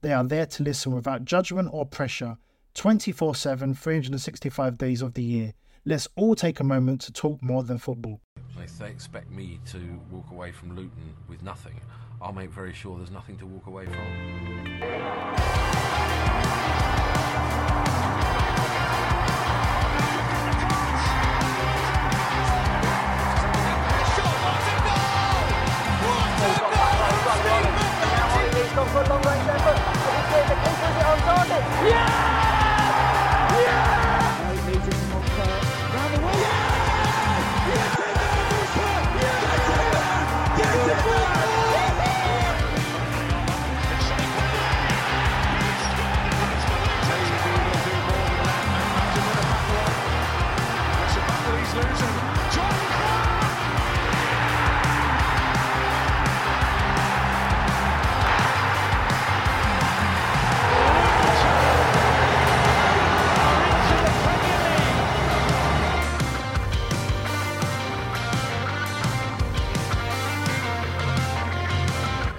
They are there to listen without judgment or pressure 24 7, 365 days of the year. Let's all take a moment to talk more than football. If they expect me to walk away from Luton with nothing, I'll make very sure there's nothing to walk away from.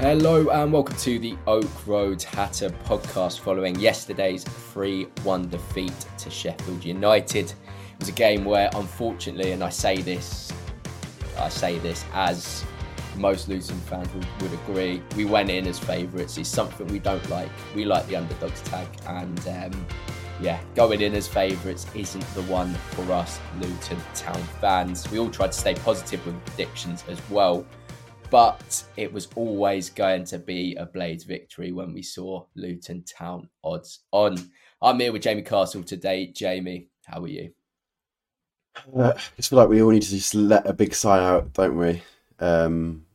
Hello and welcome to the Oak Road Hatter podcast following yesterday's 3 1 defeat to Sheffield United. It was a game where, unfortunately, and I say this, I say this as most Luton fans would, would agree, we went in as favourites. It's something we don't like. We like the underdogs tag, and um, yeah, going in as favourites isn't the one for us Luton Town fans. We all tried to stay positive with predictions as well but it was always going to be a Blades victory when we saw Luton Town odds on. I'm here with Jamie Castle today. Jamie, how are you? Uh, I just feel like we all need to just let a big sigh out, don't we? Um,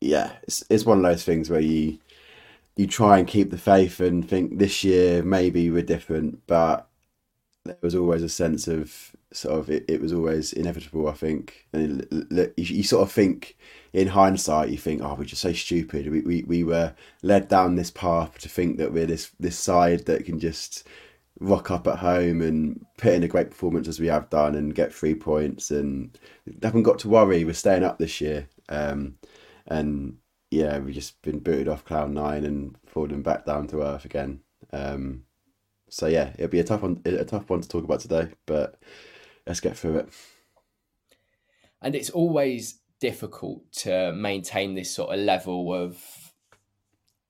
yeah, it's it's one of those things where you you try and keep the faith and think this year maybe we're different, but there was always a sense of sort of it, it was always inevitable. I think, and you, you sort of think in hindsight, you think, oh, we're just so stupid. We, we, we were led down this path to think that we're this, this side that can just rock up at home and put in a great performance as we have done and get three points and haven't got to worry. We're staying up this year. Um, and yeah, we've just been booted off cloud nine and falling back down to earth again. Um, so yeah, it'll be a tough one, a tough one to talk about today, but let's get through it. And it's always difficult to maintain this sort of level of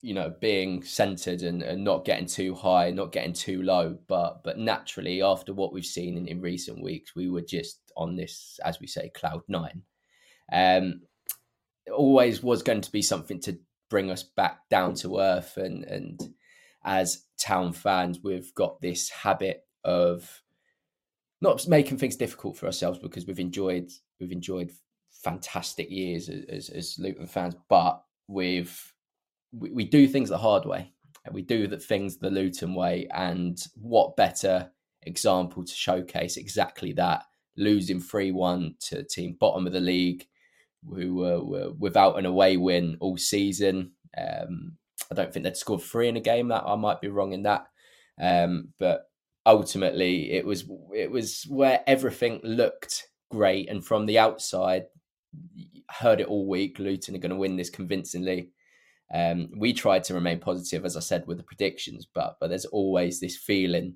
you know being centered and, and not getting too high not getting too low. But but naturally after what we've seen in, in recent weeks we were just on this as we say cloud nine. Um always was going to be something to bring us back down to earth. And and as town fans we've got this habit of not making things difficult for ourselves because we've enjoyed we've enjoyed fantastic years as, as Luton fans, but with we, we do things the hard way. We do the things the Luton way, and what better example to showcase exactly that? Losing three one to team bottom of the league, who were, were without an away win all season. Um, I don't think they'd scored three in a game. That I might be wrong in that, um, but ultimately it was it was where everything looked great, and from the outside heard it all week. Luton are going to win this convincingly. Um, we tried to remain positive, as I said, with the predictions, but but there's always this feeling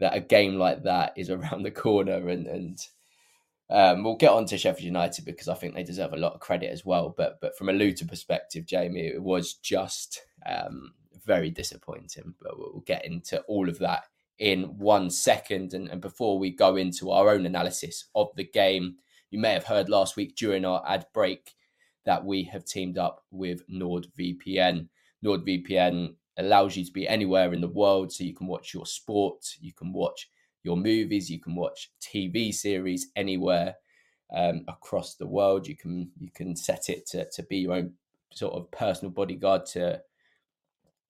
that a game like that is around the corner and and um, we'll get on to Sheffield United because I think they deserve a lot of credit as well. But but from a Luton perspective, Jamie, it was just um, very disappointing. But we'll get into all of that in one second. And, and before we go into our own analysis of the game, you may have heard last week during our ad break that we have teamed up with NordVPN. NordVPN allows you to be anywhere in the world so you can watch your sport, you can watch your movies, you can watch TV series anywhere um, across the world. You can you can set it to, to be your own sort of personal bodyguard to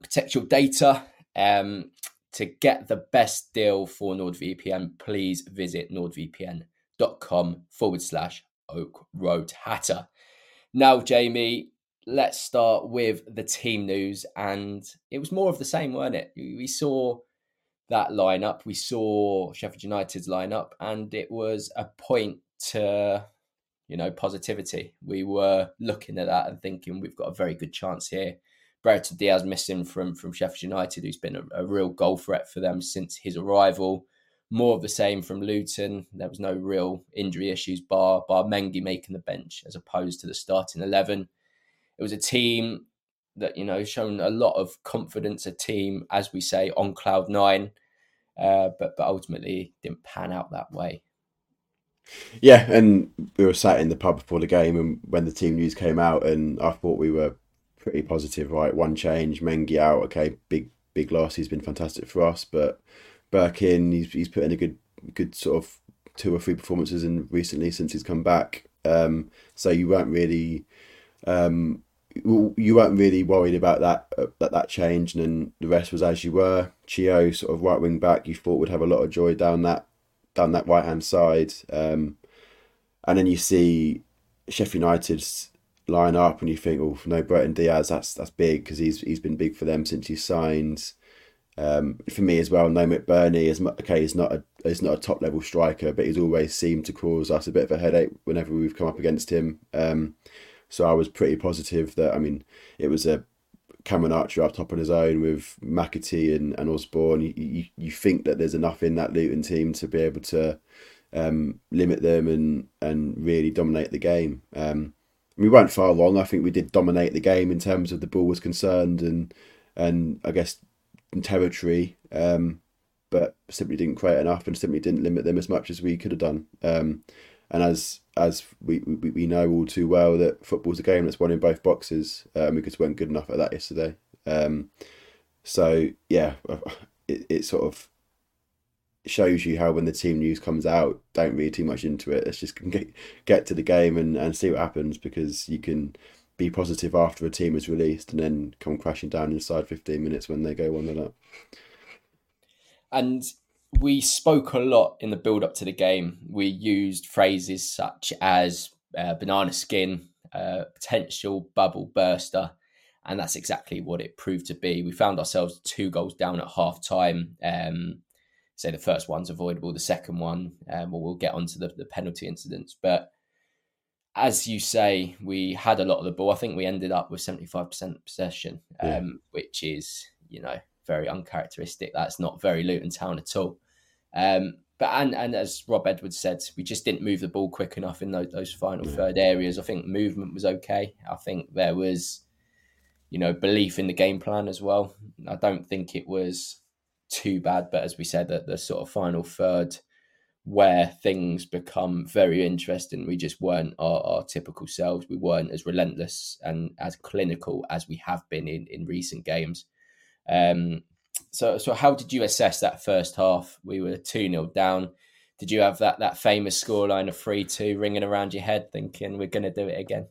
protect your data. Um, to get the best deal for NordVPN, please visit nordvpn.com forward slash Oak Road Hatter. Now, Jamie, let's start with the team news. And it was more of the same, weren't it? We saw that lineup, we saw Sheffield United's lineup, and it was a point to, you know, positivity. We were looking at that and thinking we've got a very good chance here. Brereton Diaz missing from from Sheffield United, who's been a, a real goal threat for them since his arrival more of the same from Luton. There was no real injury issues, bar bar Mengi making the bench as opposed to the starting eleven. It was a team that you know shown a lot of confidence. A team, as we say, on cloud nine, uh, but but ultimately didn't pan out that way. Yeah, and we were sat in the pub before the game, and when the team news came out, and I thought we were pretty positive. Right, one change, Mengi out. Okay, big big loss. He's been fantastic for us, but Birkin, he's he's put in a good good sort of two or three performances in recently since he's come back. Um, so you weren't really um, you weren't really worried about that uh, that that change, and then the rest was as you were. Chio, sort of right wing back, you thought would have a lot of joy down that down that right hand side, um, and then you see Sheffield United's line up, and you think, oh no, Brereton Diaz, that's that's big because he's he's been big for them since he signed. Um, for me as well, No McBurnie is okay. He's not a he's not a top level striker, but he's always seemed to cause us a bit of a headache whenever we've come up against him. Um, so I was pretty positive that I mean it was a Cameron Archer up top on his own with McAtee and, and Osborn. You, you, you think that there's enough in that Luton team to be able to um, limit them and and really dominate the game. Um, we weren't far wrong. I think we did dominate the game in terms of the ball was concerned and and I guess territory, um, but simply didn't create enough and simply didn't limit them as much as we could have done. Um, and as as we, we, we know all too well that football's a game that's won in both boxes, um, because we weren't good enough at that yesterday. Um, so yeah, it, it sort of shows you how when the team news comes out, don't read too much into it. Let's just get get to the game and, and see what happens because you can be positive after a team is released and then come crashing down inside 15 minutes when they go 1 0 up. And we spoke a lot in the build up to the game. We used phrases such as uh, banana skin, uh, potential bubble burster, and that's exactly what it proved to be. We found ourselves two goals down at half time. Um, say the first one's avoidable, the second one, um, well, we'll get onto the, the penalty incidents. But as you say, we had a lot of the ball. I think we ended up with 75% possession, um, which is, you know, very uncharacteristic. That's not very Luton Town at all. Um, but and and as Rob Edwards said, we just didn't move the ball quick enough in those, those final yeah. third areas. I think movement was okay. I think there was, you know, belief in the game plan as well. I don't think it was too bad, but as we said, that the sort of final third where things become very interesting. We just weren't our, our, typical selves. We weren't as relentless and as clinical as we have been in, in recent games. Um, so, so how did you assess that first half? We were 2 0 down. Did you have that, that famous scoreline of 3 2 ringing around your head thinking we're going to do it again?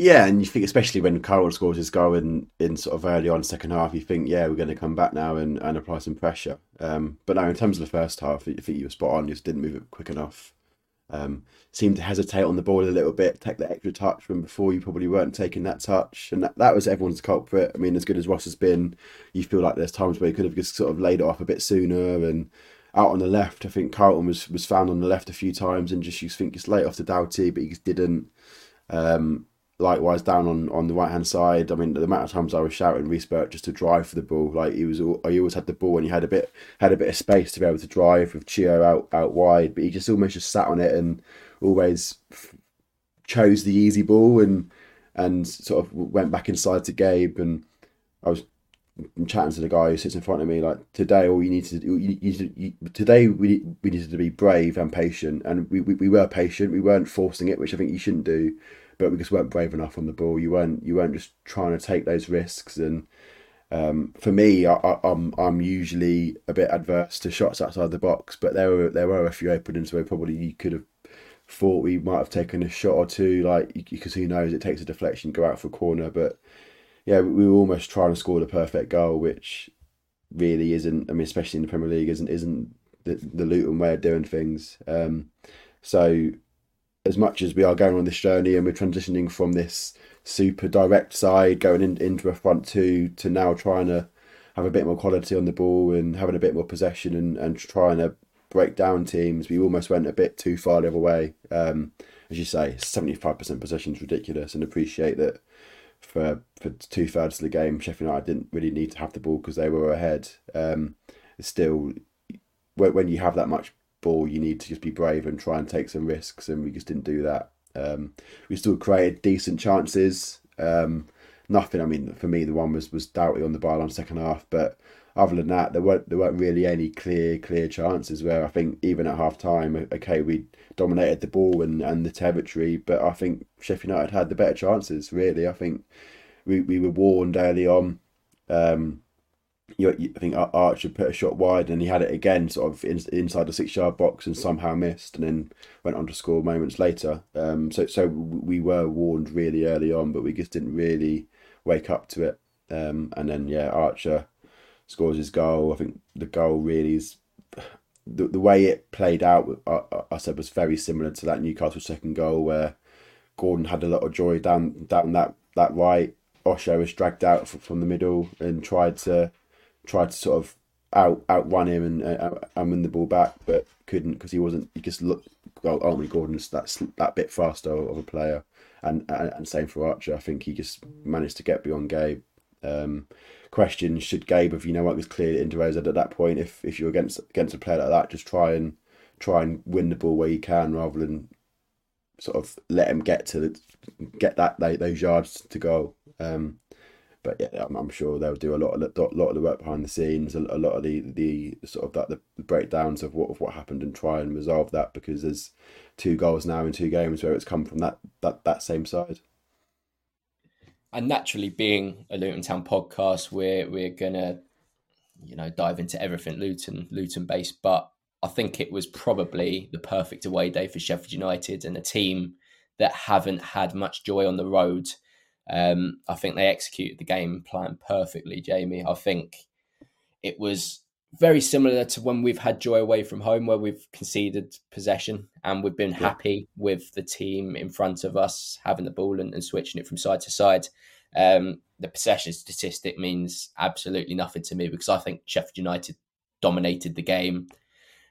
Yeah, and you think especially when Carroll scores his goal in, in sort of early on second half, you think, yeah, we're going to come back now and, and apply some pressure. Um, but now in terms of the first half, I think you were spot on. You just didn't move it quick enough. Um, seemed to hesitate on the ball a little bit, take that extra touch when before you probably weren't taking that touch, and that, that was everyone's culprit. I mean, as good as Ross has been, you feel like there's times where he could have just sort of laid it off a bit sooner and out on the left. I think Carlton was was found on the left a few times and just you think just late off to Doughty, but he just didn't. Um, likewise down on, on the right hand side. I mean, the amount of times I was shouting Reece just to drive for the ball, like he was, he always had the ball and he had a bit had a bit of space to be able to drive with Chio out out wide, but he just almost just sat on it and always chose the easy ball and and sort of went back inside to Gabe. And I was chatting to the guy who sits in front of me like today all you need to do you, you, you, today we we needed to be brave and patient. And we, we, we were patient. We weren't forcing it which I think you shouldn't do but we just weren't brave enough on the ball you weren't you weren't just trying to take those risks and um, for me I, I, I'm I'm usually a bit adverse to shots outside the box but there were there were a few openings where probably you could have thought we might have taken a shot or two like because who knows it takes a deflection go out for a corner but yeah, we were almost trying to score the perfect goal, which really isn't. I mean, especially in the Premier League, isn't isn't the, the Luton way of doing things. Um, so, as much as we are going on this journey and we're transitioning from this super direct side, going in, into a front two, to now trying to have a bit more quality on the ball and having a bit more possession and, and trying to break down teams, we almost went a bit too far the other way. Um, as you say, 75% possession is ridiculous and appreciate that for for two thirds of the game, Sheffield United didn't really need to have the ball because they were ahead. Um, still, when you have that much ball, you need to just be brave and try and take some risks, and we just didn't do that. Um, we still created decent chances. Um, nothing. I mean, for me, the one was was Doughty on the byline second half, but other than that, there weren't there weren't really any clear clear chances. Where I think even at half time, okay, we dominated the ball and, and the territory, but I think Sheffield United had the better chances. Really, I think we, we were warned early on. Um, you, I think Archer put a shot wide and he had it again, sort of in, inside the six yard box, and somehow missed, and then went on to score moments later. Um, so so we were warned really early on, but we just didn't really wake up to it. Um, and then yeah, Archer scores his goal. I think the goal really is the, the way it played out. I, I said was very similar to that Newcastle second goal where Gordon had a lot of joy down down that that right. Osho was dragged out from the middle and tried to tried to sort of out outrun him and uh, and win the ball back, but couldn't because he wasn't. He just looked. Well, ultimately, Gordon's that that bit faster of a player, and, and and same for Archer. I think he just managed to get beyond Gabe. Um, question should Gabe have you know what was clearly into Rose at that point if if you're against against a player like that just try and try and win the ball where you can rather than sort of let him get to the, get that those yards to go um, but yeah I'm, I'm, sure they'll do a lot of the, lot of the work behind the scenes a, a lot of the the sort of that the breakdowns of what of what happened and try and resolve that because there's two goals now in two games where it's come from that that that same side and naturally being a Luton Town podcast, we're we're gonna, you know, dive into everything Luton Luton based. But I think it was probably the perfect away day for Sheffield United and a team that haven't had much joy on the road. Um, I think they executed the game plan perfectly, Jamie. I think it was very similar to when we've had joy away from home, where we've conceded possession and we've been yeah. happy with the team in front of us having the ball and, and switching it from side to side. Um, the possession statistic means absolutely nothing to me because I think Sheffield United dominated the game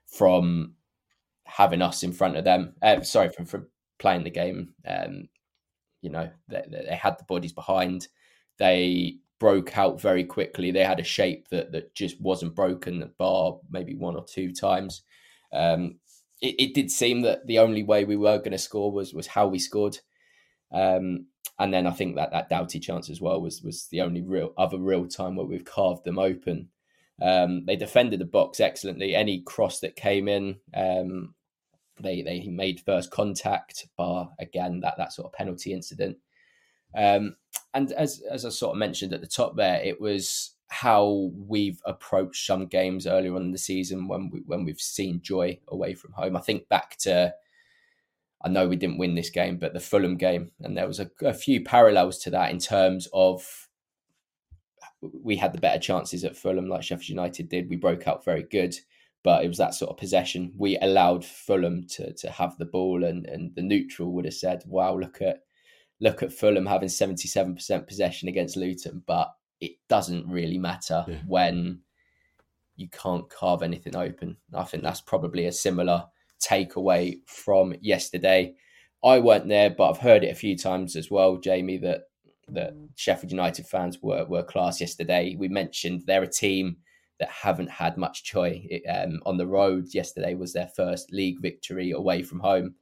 from having us in front of them. Uh, sorry, from, from playing the game. Um, you know, they, they had the bodies behind. They broke out very quickly. They had a shape that that just wasn't broken, the bar maybe one or two times. Um, it, it, did seem that the only way we were going to score was was how we scored. Um, and then I think that that Doughty chance as well was was the only real other real time where we've carved them open. Um, they defended the box excellently. Any cross that came in, um, they they made first contact. Bar again that that sort of penalty incident. Um, and as as I sort of mentioned at the top there, it was how we've approached some games earlier on in the season when we when we've seen joy away from home. I think back to I know we didn't win this game, but the Fulham game, and there was a, a few parallels to that in terms of we had the better chances at Fulham, like Sheffield United did. We broke out very good, but it was that sort of possession. We allowed Fulham to to have the ball, and and the neutral would have said, "Wow, look at look at Fulham having 77% possession against Luton, but it doesn't really matter yeah. when you can't carve anything open. I think that's probably a similar takeaway from yesterday. I weren't there, but I've heard it a few times as well, Jamie, that that Sheffield United fans were were class yesterday. We mentioned they're a team that haven't had much joy um, on the road. Yesterday was their first league victory away from home.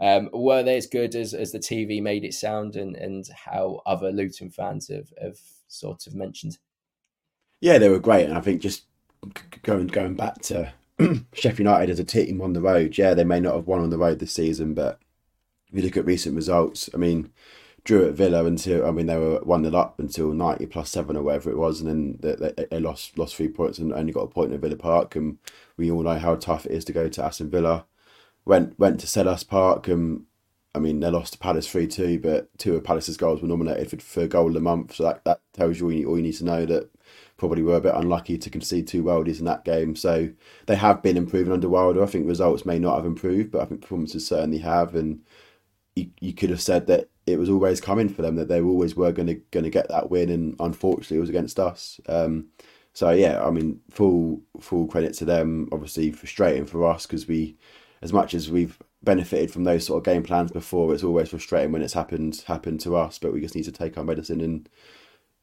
Um, were they as good as, as the TV made it sound, and, and how other Luton fans have, have sort of mentioned? Yeah, they were great, and I think just going going back to Sheffield United as a team on the road, yeah, they may not have won on the road this season, but if you look at recent results, I mean, drew at Villa until I mean they were one 0 up until ninety plus seven or whatever it was, and then they, they, they, lost lost three points and only got a point at Villa Park, and we all know how tough it is to go to Aston Villa. Went went to Selhurst Park, and I mean they lost to Palace three two, but two of Palace's goals were nominated for, for goal of the month, so that, that tells you all, you all you need to know that probably were a bit unlucky to concede two worldies in that game. So they have been improving under Wilder. I think results may not have improved, but I think performances certainly have, and you, you could have said that it was always coming for them that they always were going to going to get that win, and unfortunately, it was against us. Um, so yeah, I mean, full full credit to them. Obviously, frustrating for us because we, as much as we've benefited from those sort of game plans before, it's always frustrating when it's happened happened to us. But we just need to take our medicine and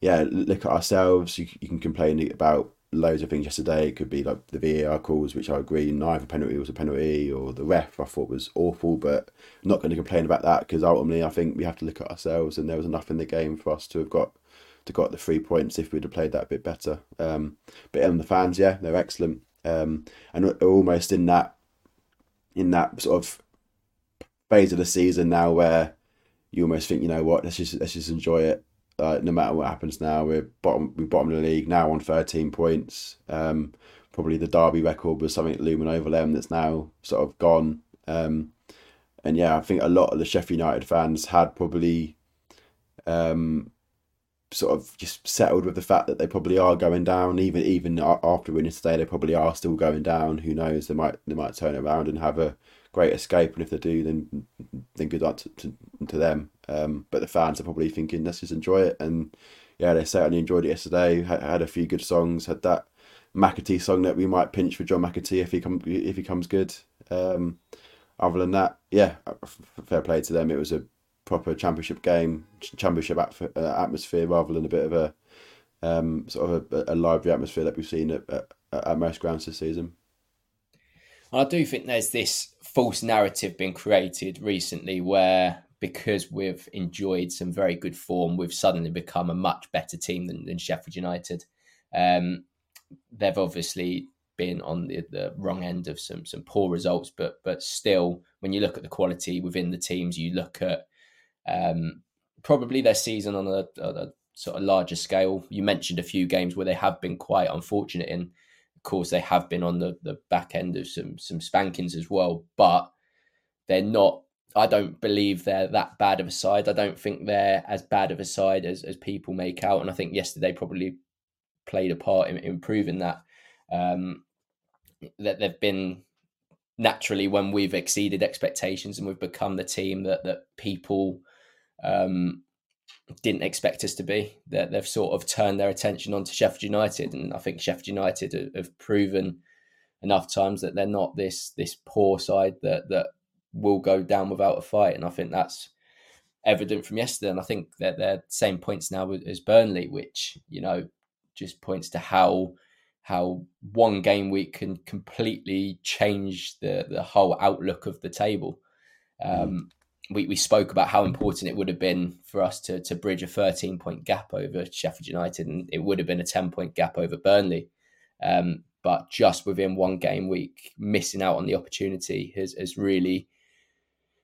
yeah, look at ourselves. You, you can complain about loads of things yesterday. It could be like the VAR calls, which I agree neither penalty was a penalty, or the ref I thought was awful, but I'm not going to complain about that because ultimately I think we have to look at ourselves, and there was enough in the game for us to have got to got the three points if we'd have played that a bit better. Um, but on the fans, yeah, they're excellent, um, and almost in that in that sort of phase of the season now where you almost think, you know what, let's just let's just enjoy it uh, no matter what happens now, we're bottom we bottom of the league now on thirteen points. Um, probably the Derby record was something looming over them that's now sort of gone. Um, and yeah, I think a lot of the Sheffield United fans had probably um, sort of just settled with the fact that they probably are going down. Even even after winning today, they probably are still going down. Who knows? They might they might turn around and have a great escape, and if they do, then then good luck to, to, to them. Um, but the fans are probably thinking, let's just enjoy it. And yeah, they certainly enjoyed it yesterday. Had, had a few good songs. Had that McAtee song that we might pinch for John McAtee if he come if he comes good. Um, other than that, yeah, fair play to them. It was a proper championship game, championship atmosphere rather than a bit of a um, sort of a, a lively atmosphere that we've seen at, at, at most grounds this season. I do think there's this false narrative being created recently where because we've enjoyed some very good form, we've suddenly become a much better team than, than Sheffield United. Um, they've obviously been on the, the, wrong end of some some poor results, but but still, when you look at the quality within the teams, you look at um, probably their season on a, a, sort of larger scale. You mentioned a few games where they have been quite unfortunate in. Of course, they have been on the, the back end of some some spankings as well, but they're not I don't believe they're that bad of a side. I don't think they're as bad of a side as, as people make out. And I think yesterday probably played a part in, in proving that. Um, that they've been naturally when we've exceeded expectations and we've become the team that that people um, didn't expect us to be. That they've sort of turned their attention onto Sheffield United, and I think Sheffield United have, proven enough times that they're not this this poor side that that will go down without a fight. And I think that's evident from yesterday. And I think that they're same points now as Burnley, which, you know, just points to how how one game week can completely change the the whole outlook of the table. Mm. Um, we, we spoke about how important it would have been for us to to bridge a 13 point gap over Sheffield United, and it would have been a 10 point gap over Burnley. Um, but just within one game week, missing out on the opportunity has, has really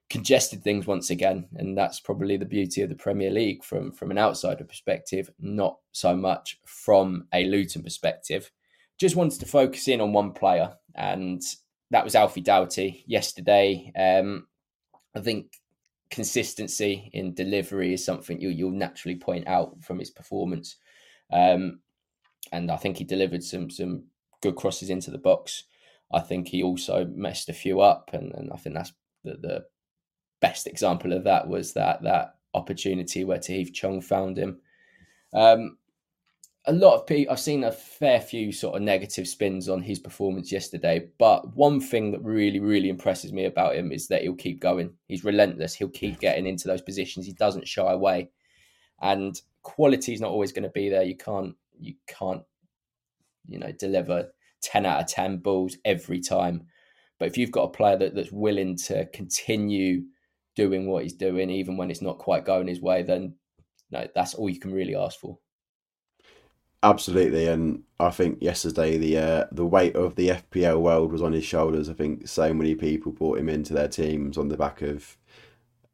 congested things once again, and that's probably the beauty of the Premier League from from an outsider perspective, not so much from a Luton perspective. Just wanted to focus in on one player, and that was Alfie Doughty yesterday. Um, I think consistency in delivery is something you, you'll naturally point out from his performance, um, and I think he delivered some some good crosses into the box. I think he also messed a few up, and, and I think that's the, the best example of that was that that opportunity where Tahith Chong found him. Um, a lot of people, I've seen a fair few sort of negative spins on his performance yesterday. But one thing that really, really impresses me about him is that he'll keep going. He's relentless. He'll keep getting into those positions. He doesn't shy away. And quality is not always going to be there. You can't, you can't, you know, deliver 10 out of 10 balls every time. But if you've got a player that, that's willing to continue doing what he's doing, even when it's not quite going his way, then no, that's all you can really ask for. Absolutely, and I think yesterday the uh, the weight of the FPL world was on his shoulders. I think so many people brought him into their teams on the back of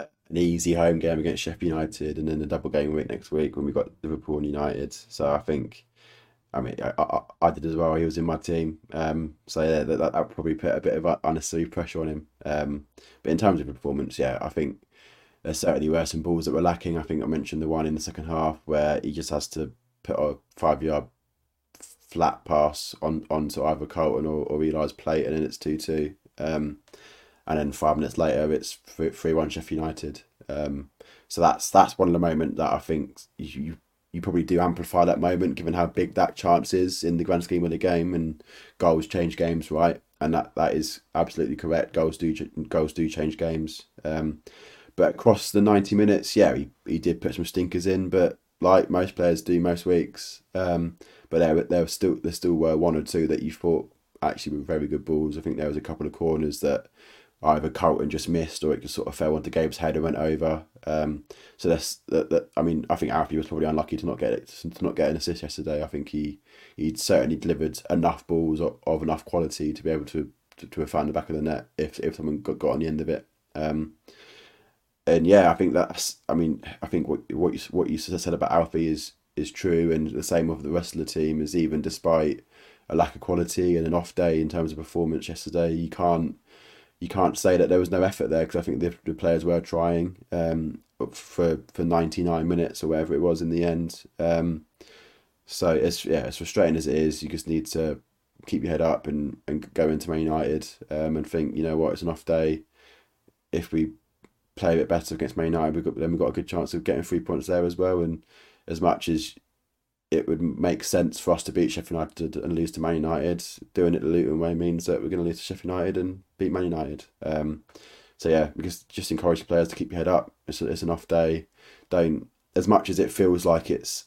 an easy home game against Sheffield United, and then a double game week next week when we got Liverpool and United. So I think, I mean, I, I, I did as well. He was in my team, um, so yeah, that, that, that probably put a bit of unnecessary pressure on him. Um, but in terms of performance, yeah, I think there certainly were some balls that were lacking. I think I mentioned the one in the second half where he just has to put a five yard flat pass on onto either Carlton or, or Eli's plate, and then it's two two. Um, and then five minutes later, it's three one Sheffield United. Um, so that's that's one of the moments that I think you you probably do amplify that moment, given how big that chance is in the grand scheme of the game, and goals change games, right? And that, that is absolutely correct. Goals do goals do change games. Um, but across the ninety minutes, yeah, he, he did put some stinkers in, but like most players do most weeks. Um, but there, there still there still were one or two that you thought actually were very good balls. I think there was a couple of corners that either Carlton just missed or it just sort of fell onto Gabe's head and went over. Um, so that's that, that. I mean, I think Alfie was probably unlucky to not get it to not get an assist yesterday. I think he he'd certainly delivered enough balls of, of enough quality to be able to, to, have found the back of the net if if someone got, got on the end of it. Um, and yeah, I think that's. I mean, I think what what you what you said about Alfie is is true, and the same with the rest of the team. Is even despite a lack of quality and an off day in terms of performance yesterday, you can't you can't say that there was no effort there because I think the, the players were trying um, for for ninety nine minutes or whatever it was in the end. Um, so it's yeah, as frustrating as it is, you just need to keep your head up and, and go into Man United um, and think, you know what, it's an off day. If we play a bit better against Man United, we've got, then we've got a good chance of getting three points there as well. And as much as it would make sense for us to beat Sheffield United and lose to Man United, doing it the Luton way means that we're going to lose to Sheffield United and beat Man United. Um, so yeah, because just encourage the players to keep your head up. It's, a, it's an off day. Don't as much as it feels like it's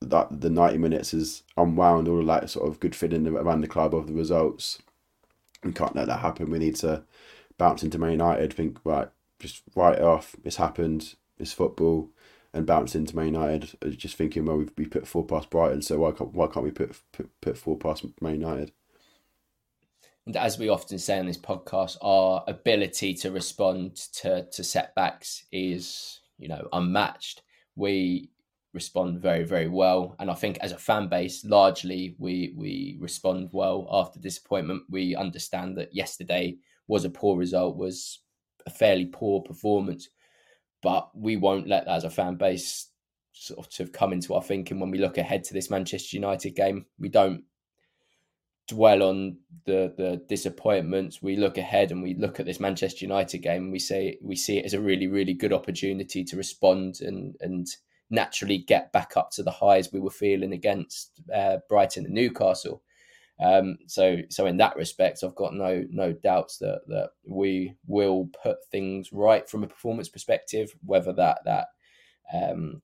that the ninety minutes is unwound all of that sort of good feeling around the club of the results. We can't let that happen. We need to bounce into Man United. Think right, just write it off. It's happened. It's football, and bounce into Man United. Uh, just thinking, well, we we put four past Brighton, so why can't why can't we put put, put four past Man United? And as we often say on this podcast, our ability to respond to to setbacks is you know unmatched. We respond very very well, and I think as a fan base, largely we we respond well after disappointment. We understand that yesterday was a poor result, was a fairly poor performance, but we won't let that as a fan base sort of come into our thinking when we look ahead to this Manchester United game. We don't dwell on the the disappointments. We look ahead and we look at this Manchester United game and we say we see it as a really really good opportunity to respond and and naturally get back up to the highs we were feeling against uh, Brighton and Newcastle. Um, so so in that respect, I've got no no doubts that that we will put things right from a performance perspective. Whether that that um,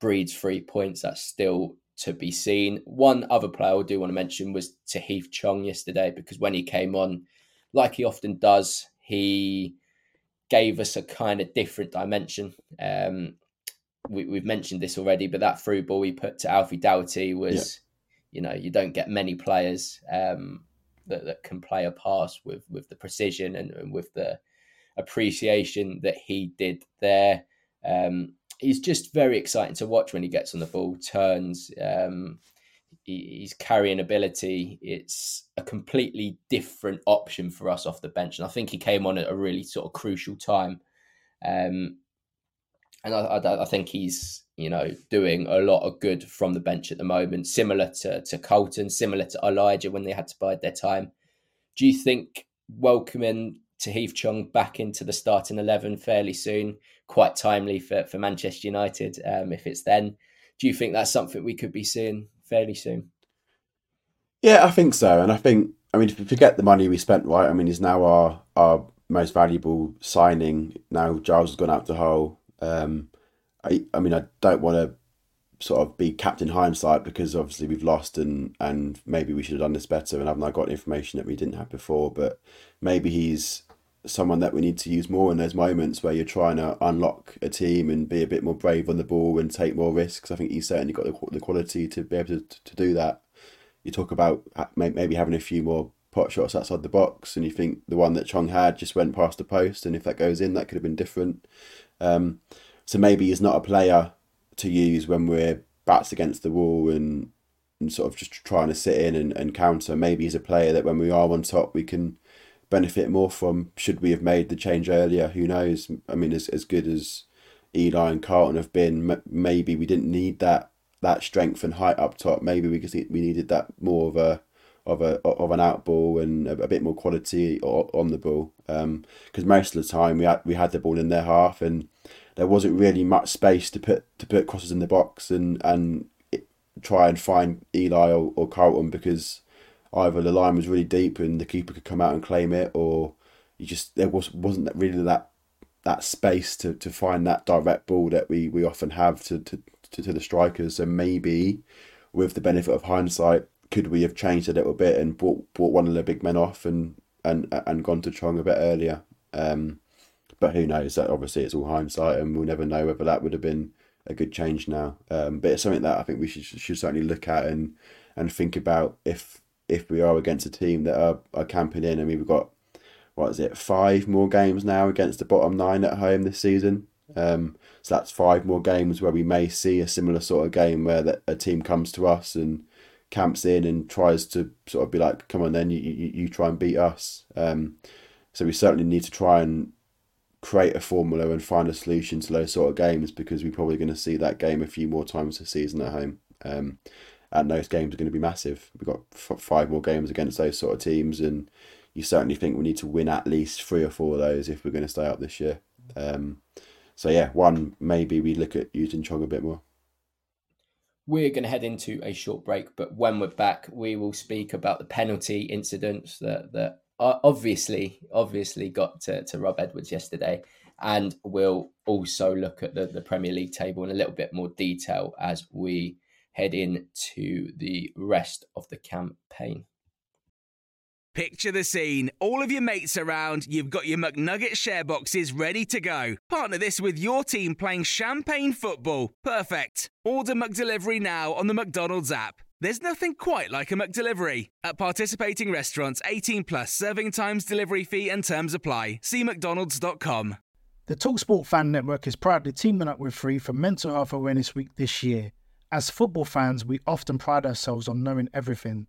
breeds three points, that's still to be seen. One other player I do want to mention was Tahith Chong yesterday because when he came on, like he often does, he gave us a kind of different dimension. Um, we, have mentioned this already, but that through ball he put to Alfie Doughty was you know you don't get many players um, that, that can play a pass with with the precision and, and with the appreciation that he did there. Um, he's just very exciting to watch when he gets on the ball, turns. Um, he, he's carrying ability. It's a completely different option for us off the bench, and I think he came on at a really sort of crucial time. Um, and I, I, I think he's you know, doing a lot of good from the bench at the moment, similar to, to Carlton, similar to Elijah when they had to bide their time. Do you think welcoming Tahith Chong back into the starting 11 fairly soon, quite timely for, for Manchester United, um, if it's then, do you think that's something we could be seeing fairly soon. Yeah, I think so, and I think I mean if you forget the money we spent, right? I mean he's now our our most valuable signing. Now Giles has gone out to Hull. Um, I I mean I don't want to sort of be captain hindsight because obviously we've lost and and maybe we should have done this better and I've not got information that we didn't have before but maybe he's someone that we need to use more in those moments where you're trying to unlock a team and be a bit more brave on the ball and take more risks. I think he's certainly got the, the quality to be able to, to do that. You talk about maybe having a few more pot shots outside the box and you think the one that Chong had just went past the post and if that goes in that could have been different um, so maybe he's not a player to use when we're bats against the wall and and sort of just trying to sit in and, and counter. Maybe he's a player that when we are on top we can benefit more from. Should we have made the change earlier? Who knows? I mean, as as good as Eli and Carlton have been, maybe we didn't need that that strength and height up top. Maybe we could we needed that more of a of a of an out ball and a, a bit more quality on the ball. Because um, most of the time we had we had the ball in their half and there wasn't really much space to put to put crosses in the box and and try and find Eli or, or Carlton because either the line was really deep and the keeper could come out and claim it, or you just there was wasn't really that that space to, to find that direct ball that we, we often have to, to, to, to the strikers. So maybe with the benefit of hindsight, could we have changed a little bit and brought brought one of the big men off and and and gone to Chong a bit earlier? Um, but who knows? That obviously it's all hindsight, and we'll never know whether that would have been a good change now. Um, but it's something that I think we should should certainly look at and and think about if if we are against a team that are, are camping in. I mean, we've got what is it, five more games now against the bottom nine at home this season. Um, so that's five more games where we may see a similar sort of game where a team comes to us and camps in and tries to sort of be like, come on, then you you, you try and beat us. Um, so we certainly need to try and create a formula and find a solution to those sort of games because we're probably going to see that game a few more times this season at home. Um, and those games are going to be massive. We've got f- five more games against those sort of teams, and you certainly think we need to win at least three or four of those if we're going to stay up this year. Um, so yeah, one maybe we look at using Chong a bit more. We're going to head into a short break, but when we're back, we will speak about the penalty incidents that that obviously, obviously got to, to Rob Edwards yesterday. And we'll also look at the, the Premier League table in a little bit more detail as we head into the rest of the campaign. Picture the scene. All of your mates around, you've got your McNugget share boxes ready to go. Partner this with your team playing champagne football. Perfect. Order McDelivery now on the McDonald's app. There's nothing quite like a McDelivery. At participating restaurants, 18 plus serving times, delivery fee, and terms apply. See McDonald's.com. The Talksport Fan Network is proudly teaming up with Free for Mental Health Awareness Week this year. As football fans, we often pride ourselves on knowing everything,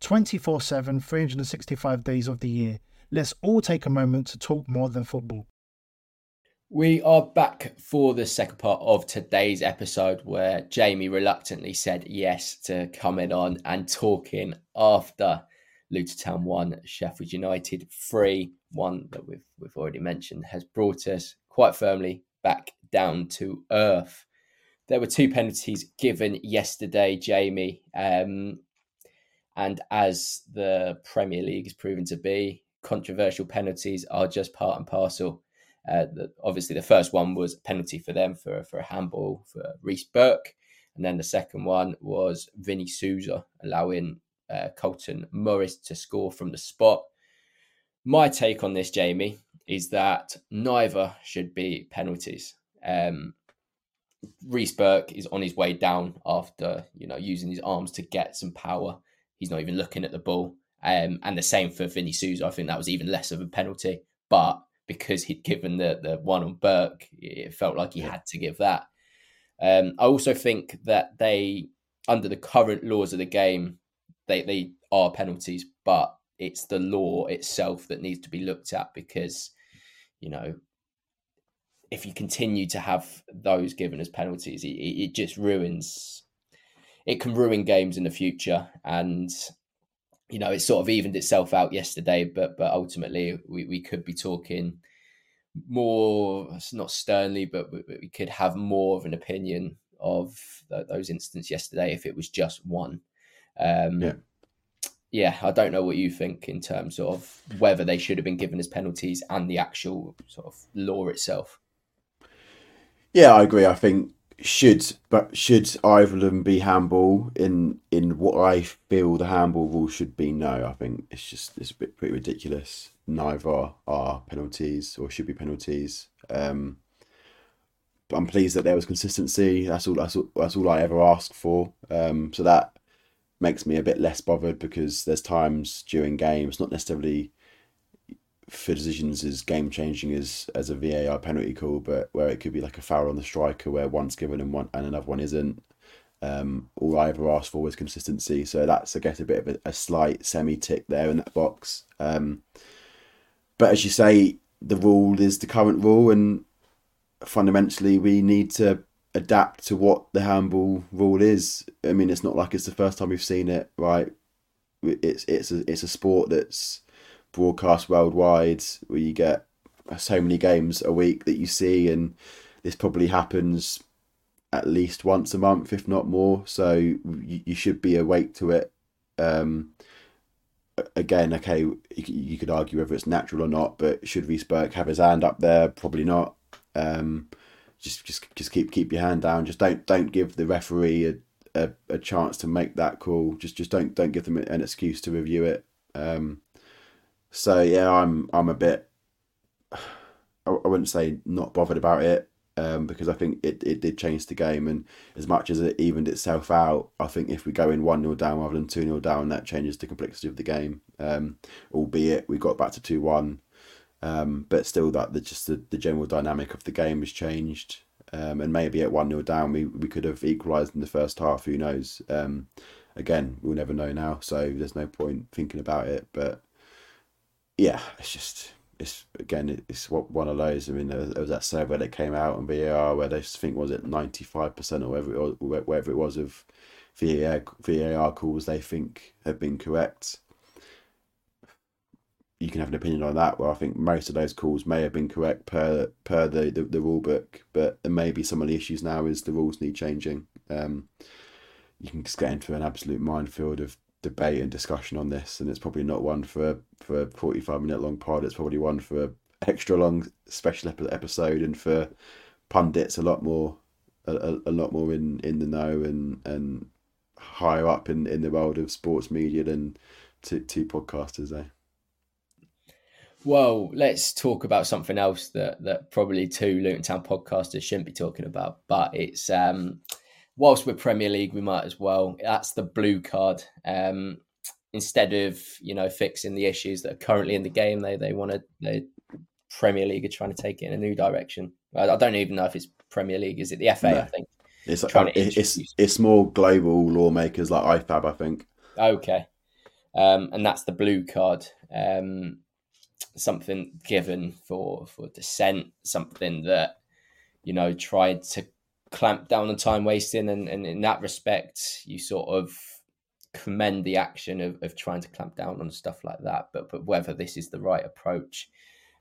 24 7, 365 days of the year. Let's all take a moment to talk more than football. We are back for the second part of today's episode where Jamie reluctantly said yes to coming on and talking after Luton Town 1, Sheffield United 3. One that we've, we've already mentioned has brought us quite firmly back down to earth. There were two penalties given yesterday, Jamie. Um, and as the Premier League has proven to be, controversial penalties are just part and parcel uh, the, obviously, the first one was a penalty for them for, for a handball for Reece Burke. And then the second one was Vini Souza allowing uh, Carlton Morris to score from the spot. My take on this, Jamie, is that neither should be penalties. Um, Reece Burke is on his way down after you know using his arms to get some power. He's not even looking at the ball. Um, and the same for Vini Souza. I think that was even less of a penalty. But because he'd given the the one on Burke, it felt like he yeah. had to give that. Um, I also think that they, under the current laws of the game, they they are penalties, but it's the law itself that needs to be looked at because, you know, if you continue to have those given as penalties, it, it just ruins. It can ruin games in the future, and you know it sort of evened itself out yesterday. But but ultimately, we, we could be talking more, not sternly, but we could have more of an opinion of those incidents yesterday if it was just one. Um, yeah yeah, I don't know what you think in terms of whether they should have been given as penalties and the actual sort of law itself. Yeah, I agree. I think should but should either of them be handball in in what I feel the handball rule should be? No, I think it's just it's a bit pretty ridiculous. Neither are penalties or should be penalties. Um, but I'm pleased that there was consistency. That's all. That's all. That's all I ever asked for. Um, so that makes me a bit less bothered because there's times during games, not necessarily for decisions as game changing as as a VAR penalty call, but where it could be like a foul on the striker where one's given and one and another one isn't. Um, all I ever asked for was consistency, so that's I guess a bit of a, a slight semi tick there in that box. Um, but as you say, the rule is the current rule, and fundamentally we need to adapt to what the handball rule is. I mean, it's not like it's the first time we've seen it, right? It's it's a it's a sport that's broadcast worldwide, where you get so many games a week that you see, and this probably happens at least once a month, if not more. So you, you should be awake to it. Um, again, okay, you, could argue whether it's natural or not, but should Reece Burke have his hand up there? Probably not. Um, just just just keep keep your hand down. Just don't don't give the referee a, a, a chance to make that call. Just just don't don't give them an excuse to review it. Um, so yeah, I'm I'm a bit. I, I wouldn't say not bothered about it um, because I think it, it did change the game. And as much as it evened itself out, I think if we go in 1 0 down rather than 2 0 down, that changes the complexity of the game. Um, albeit we got back to 2 1 um, but still, that the, just the, the general dynamic of the game has changed. Um, and maybe at 1 0 down, we, we could have equalised in the first half. Who knows? Um, again, we'll never know now. So there's no point thinking about it. But yeah, it's just, it's again, it's what one of those. I mean, there was, there was that survey that came out on VAR where they think, was it 95% or whatever it was, whatever it was of VAR, VAR calls they think have been correct you can have an opinion on that. Where I think most of those calls may have been correct per per the, the, the rule book, but maybe some of the issues now is the rules need changing. Um, you can just get into an absolute minefield of debate and discussion on this, and it's probably not one for for a forty five minute long pod. It's probably one for a extra long special episode, and for pundits a lot more a, a lot more in in the know and and higher up in in the world of sports media than two, two podcasters. Eh? Well, let's talk about something else that that probably two Luton Town podcasters shouldn't be talking about, but it's um, whilst we're Premier League, we might as well. That's the blue card. Um, instead of you know fixing the issues that are currently in the game, they they want to the Premier League are trying to take it in a new direction. I, don't even know if it's Premier League. Is it the FA? No. I think it's trying to it's it's more global lawmakers like IFAB. I think. Okay, um, and that's the blue card. Um, something given for for dissent, something that you know tried to clamp down on time wasting, and, and in that respect, you sort of commend the action of, of trying to clamp down on stuff like that. But but whether this is the right approach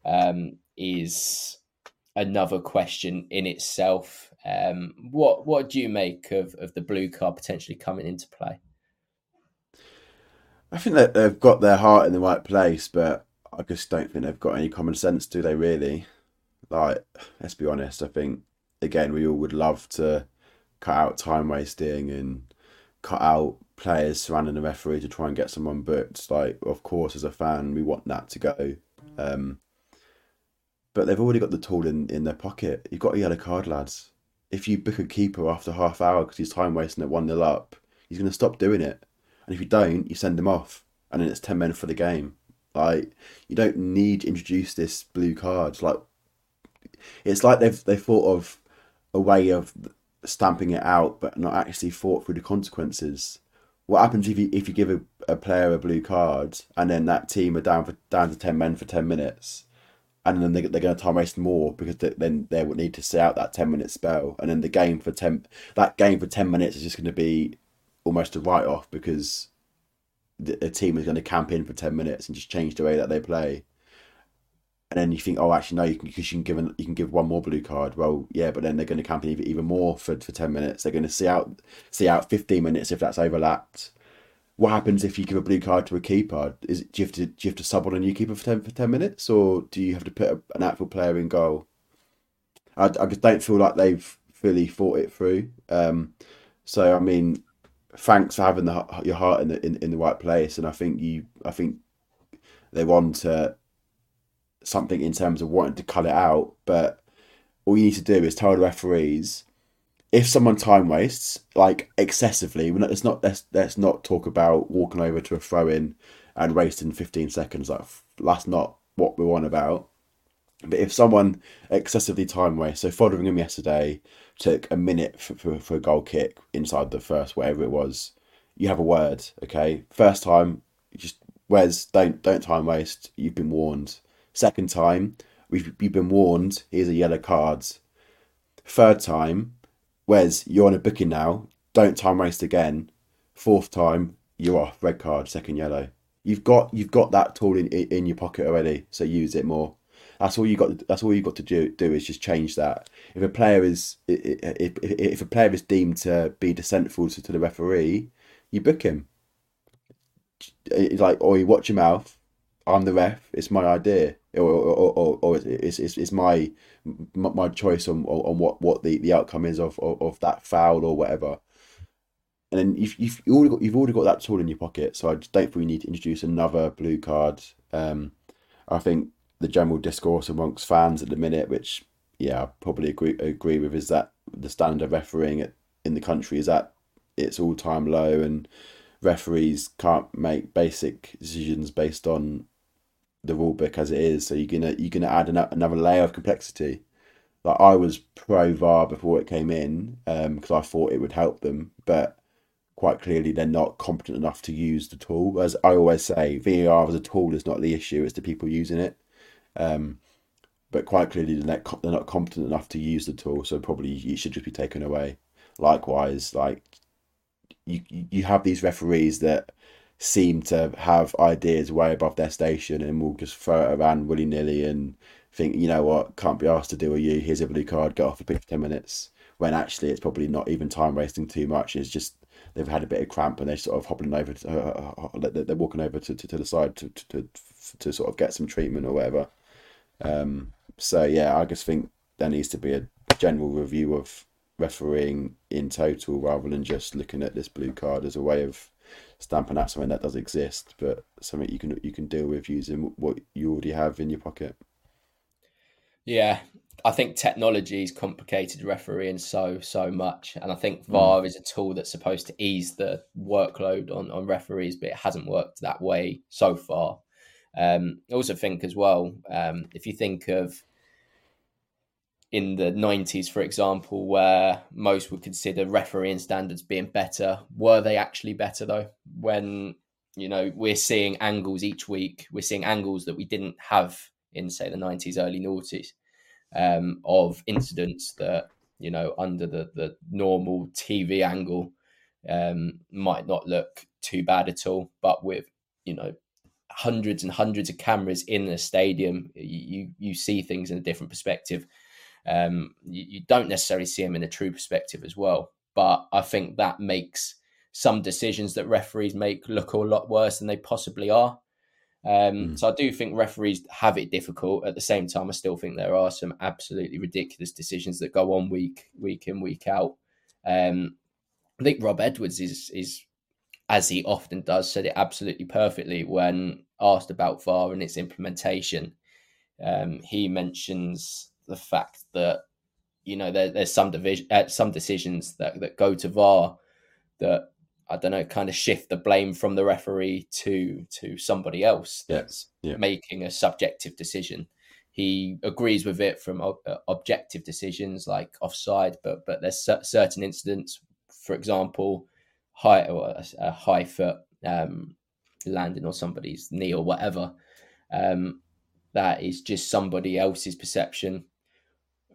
um, is another question in itself. Um, what what do you make of, of the blue card potentially coming into play? I think that they've got their heart in the right place, but I just don't think they've got any common sense, do they? Really? Like, let's be honest. I think again, we all would love to cut out time wasting and cut out players surrounding the referee to try and get someone booked. Like, of course, as a fan, we want that to go. Um, but they've already got the tool in, in their pocket. You've got a yellow card, lads. If you book a keeper after half hour because he's time wasting at 1 0 up, he's going to stop doing it. And if you don't, you send him off. And then it's 10 men for the game. Like you don't need to introduce this blue card. Like it's like they've they thought of a way of stamping it out, but not actually thought through the consequences. what happens if you if you give a, a player a blue card and then that team are down for down to ten men for ten minutes, and then they, they're going to time waste more because they, then they would need to sit out that ten minute spell, and then the game for ten that game for ten minutes is just going to be almost a write off because the, team is going to camp in for ten minutes and just change the way that they play. And then you think, oh, actually, no, you can because you can give an, you can give one more blue card. Well, yeah, but then they're going to camp even, even more for, for ten minutes. They're going to see out see out fifteen minutes if that's overlapped. What happens if you give a blue card to a keeper? Is it, do you have to do you have to sub on a new keeper for ten for ten minutes, or do you have to put a, an actual player in goal? I, I just don't feel like they've fully thought it through. Um, so I mean, thanks for having the your heart in the in, in the right place, and I think you I think they want to something in terms of wanting to cut it out, but all you need to do is tell the referees if someone time wastes like excessively. Let's not let's let's not talk about walking over to a throw in and wasting fifteen seconds. Like that's not what we're on about. But if someone excessively time wastes, so Foderingham yesterday took a minute for, for, for a goal kick inside the first whatever it was, you have a word, okay? First time, just Wes, don't don't time waste. You've been warned. Second time, we've you've been warned. Here's a yellow card. Third time, Wes, you're on a booking now. Don't time waste again. Fourth time, you're off. Red card, second yellow. You've got you've got that tool in in your pocket already, so use it more. That's all you got. That's all you got to do. Do is just change that. If a player is if if, if a player is deemed to be dissentful to, to the referee, you book him. Like, or you watch your mouth. I'm the ref. It's my idea, or or, or, or it's, it's it's my my choice on on what, what the, the outcome is of, of, of that foul or whatever. And then you've you've already got you've already got that tool in your pocket. So I don't think we need to introduce another blue card. Um, I think the general discourse amongst fans at the minute, which yeah, I probably agree agree with, is that the standard of refereeing in the country is at its all time low, and referees can't make basic decisions based on the rule book as it is. So you're gonna you're gonna add an, another layer of complexity. Like I was pro VAR before it came in because um, I thought it would help them, but quite clearly they're not competent enough to use the tool. As I always say, VAR as a tool is not the issue; it's the people using it. Um, but quite clearly they're not, they're not competent enough to use the tool, so probably it should just be taken away. Likewise, like you you have these referees that seem to have ideas way above their station and will just throw it around willy nilly and think, you know what, can't be asked to do a you. Here's a blue card, get off pitch for ten minutes. When actually it's probably not even time wasting too much. It's just they've had a bit of cramp and they're sort of hobbling over, to, uh, uh they're walking over to, to, to the side to, to to sort of get some treatment or whatever. Um, so yeah, I just think there needs to be a general review of refereeing in total rather than just looking at this blue card as a way of stamping out something that does exist, but something you can you can deal with using what you already have in your pocket. Yeah, I think technology is complicated refereeing so so much, and I think VAR mm. is a tool that's supposed to ease the workload on on referees, but it hasn't worked that way so far. Um, I also think as well, um, if you think of in the 90s, for example, where most would consider refereeing standards being better, were they actually better though? When you know we're seeing angles each week, we're seeing angles that we didn't have in say the 90s, early noughties um, of incidents that you know under the the normal TV angle um, might not look too bad at all, but with you know hundreds and hundreds of cameras in a stadium, you you see things in a different perspective. Um, you, you, don't necessarily see them in a true perspective as well. But I think that makes some decisions that referees make look a lot worse than they possibly are. Um, mm. So I do think referees have it difficult. At the same time, I still think there are some absolutely ridiculous decisions that go on week week in week out. Um, I think Rob Edwards is is as he often does, said it absolutely perfectly when asked about VAR and its implementation. Um, he mentions the fact that you know there, there's some division, uh, some decisions that that go to VAR that I don't know, kind of shift the blame from the referee to to somebody else that's yeah. Yeah. making a subjective decision. He agrees with it from ob- uh, objective decisions like offside, but but there's certain incidents, for example, high or a, a high foot um, landing on somebody's knee or whatever. Um, that is just somebody else's perception,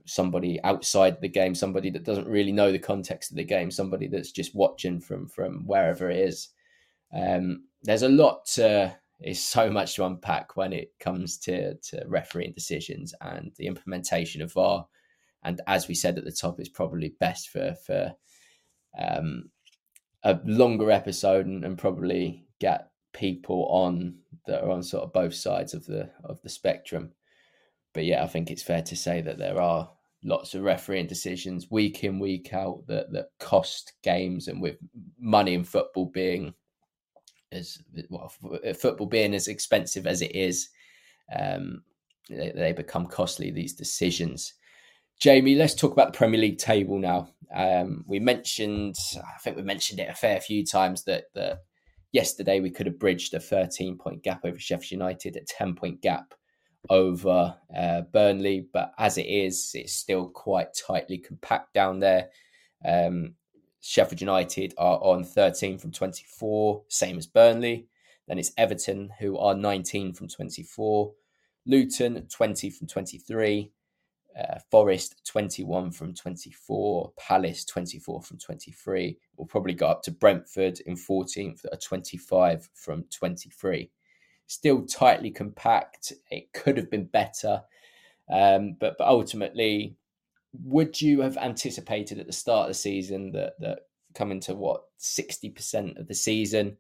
somebody outside the game, somebody that doesn't really know the context of the game, somebody that's just watching from from wherever it is. Um, there's a lot to is so much to unpack when it comes to to refereeing decisions and the implementation of VAR. And as we said at the top, it's probably best for for um, a longer episode and, and probably get people on that are on sort of both sides of the of the spectrum. But yeah, I think it's fair to say that there are lots of refereeing decisions week in week out that that cost games, and with money in football being as well, football being as expensive as it is, um, they, they become costly. These decisions. Jamie, let's talk about the Premier League table now. Um, we mentioned, I think we mentioned it a fair few times that that yesterday we could have bridged a 13 point gap over Sheffield United, a 10 point gap over uh, Burnley, but as it is, it's still quite tightly compact down there. Um, Sheffield United are on 13 from 24, same as Burnley. Then it's Everton, who are 19 from 24. Luton, 20 from 23. Uh, Forest 21 from 24, Palace 24 from 23. We'll probably go up to Brentford in 14th at 25 from 23. Still tightly compact. It could have been better, um, but but ultimately, would you have anticipated at the start of the season that that coming to what 60% of the season?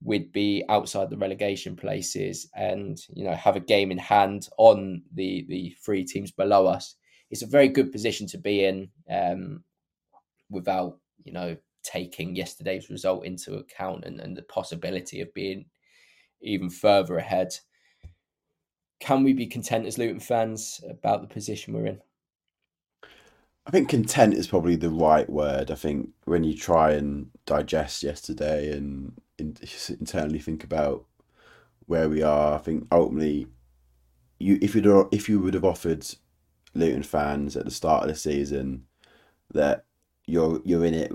we'd be outside the relegation places and you know have a game in hand on the the three teams below us it's a very good position to be in um, without you know taking yesterday's result into account and, and the possibility of being even further ahead can we be content as luton fans about the position we're in I think content is probably the right word. I think when you try and digest yesterday and in, internally think about where we are, I think ultimately, you if you if you would have offered Luton fans at the start of the season that you're you're in it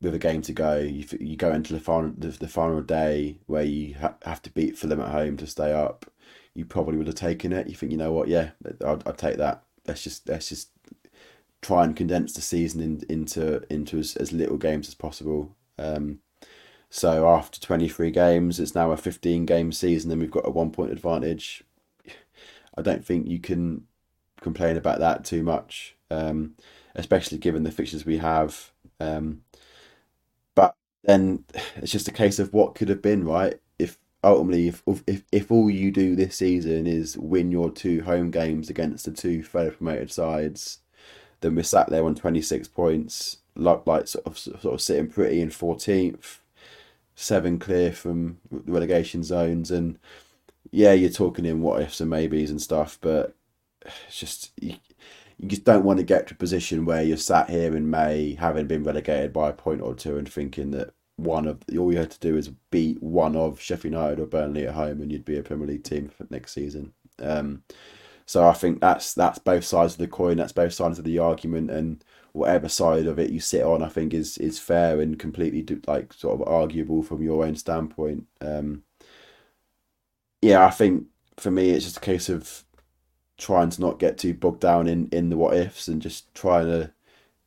with, a game to go, you you go into the final the, the final day where you ha- have to beat Fulham at home to stay up, you probably would have taken it. You think you know what, yeah, I'd, I'll take that. Let's just let's just try and condense the season in, into into as, as little games as possible. Um, so after 23 games, it's now a 15 game season, and we've got a one point advantage. I don't think you can complain about that too much, um, especially given the fixtures we have. Um, then it's just a case of what could have been, right? If ultimately, if if if all you do this season is win your two home games against the two fellow promoted sides, then we're sat there on 26 points, like, like sort of sort of sitting pretty in 14th, seven clear from relegation zones, and yeah, you're talking in what ifs and maybes and stuff, but it's just you, you just don't want to get to a position where you're sat here in May having been relegated by a point or two and thinking that one of all you had to do is beat one of Sheffield United or Burnley at home and you'd be a Premier League team for next season. Um, so I think that's that's both sides of the coin. That's both sides of the argument, and whatever side of it you sit on, I think is is fair and completely like sort of arguable from your own standpoint. Um, yeah, I think for me it's just a case of trying to not get too bogged down in in the what ifs and just trying to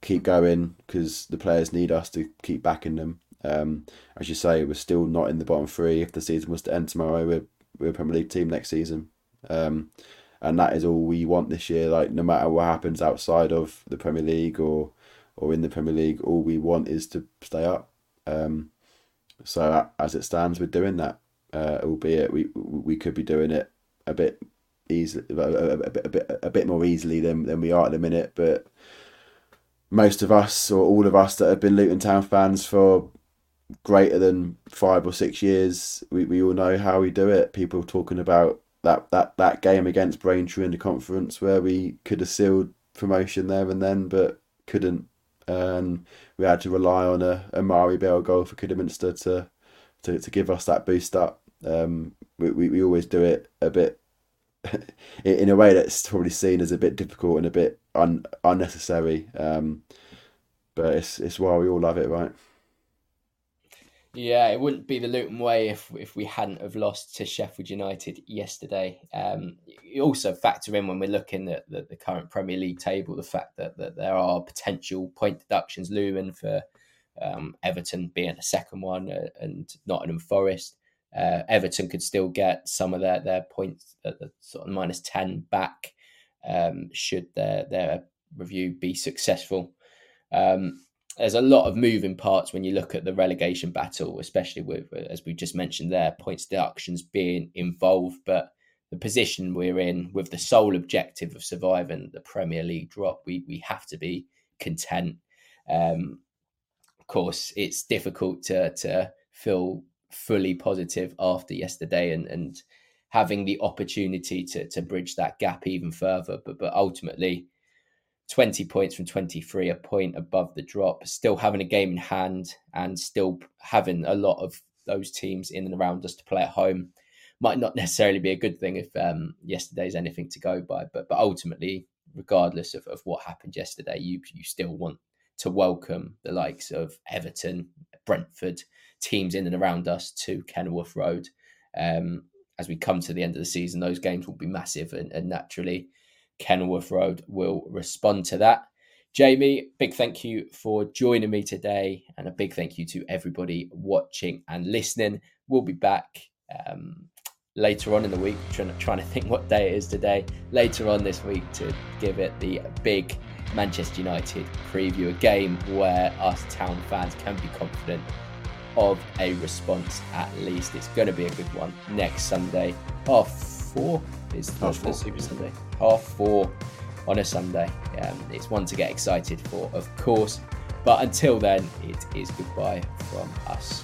keep going because the players need us to keep backing them. Um, as you say, we're still not in the bottom three. If the season was to end tomorrow, we're we're a Premier League team next season. Um, and that is all we want this year. Like no matter what happens outside of the Premier League or or in the Premier League, all we want is to stay up. Um, so as it stands, we're doing that. Uh, albeit we we could be doing it a bit easily, a, a, a, bit a bit more easily than than we are at the minute. But most of us, or all of us that have been Luton Town fans for greater than five or six years, we, we all know how we do it. People talking about that that that game against Braintree in the conference where we could have sealed promotion there and then, but couldn't. And we had to rely on a, a Mari Bell goal for Kidderminster to, to to give us that boost up. Um, we, we, we always do it a bit in a way that's probably seen as a bit difficult and a bit un, unnecessary. Um, but it's it's why we all love it, right? Yeah, it wouldn't be the Luton way if if we hadn't have lost to Sheffield United yesterday. Um, you also factor in when we're looking at the, the, current Premier League table the fact that, that there are potential point deductions looming for um, Everton being the second one uh, and Nottingham Forest. Uh, Everton could still get some of their, their points at the sort of minus 10 back um, should their, their review be successful. Um, there's a lot of moving parts when you look at the relegation battle, especially with, as we just mentioned there, points deductions being involved. But the position we're in, with the sole objective of surviving the Premier League drop, we we have to be content. Um, of course, it's difficult to to feel fully positive after yesterday and and having the opportunity to to bridge that gap even further. But but ultimately 20 points from 23, a point above the drop, still having a game in hand and still having a lot of those teams in and around us to play at home might not necessarily be a good thing if um, yesterday's anything to go by. But but ultimately, regardless of, of what happened yesterday, you you still want to welcome the likes of Everton, Brentford, teams in and around us to Kenilworth Road. Um, as we come to the end of the season, those games will be massive and, and naturally Kenilworth Road will respond to that. Jamie, big thank you for joining me today, and a big thank you to everybody watching and listening. We'll be back um, later on in the week, trying to, trying to think what day it is today, later on this week to give it the big Manchester United preview, a game where us town fans can be confident of a response at least. It's going to be a good one next Sunday, half four is the, the Super Sunday. Half four on a Sunday. Um, it's one to get excited for, of course. But until then, it is goodbye from us.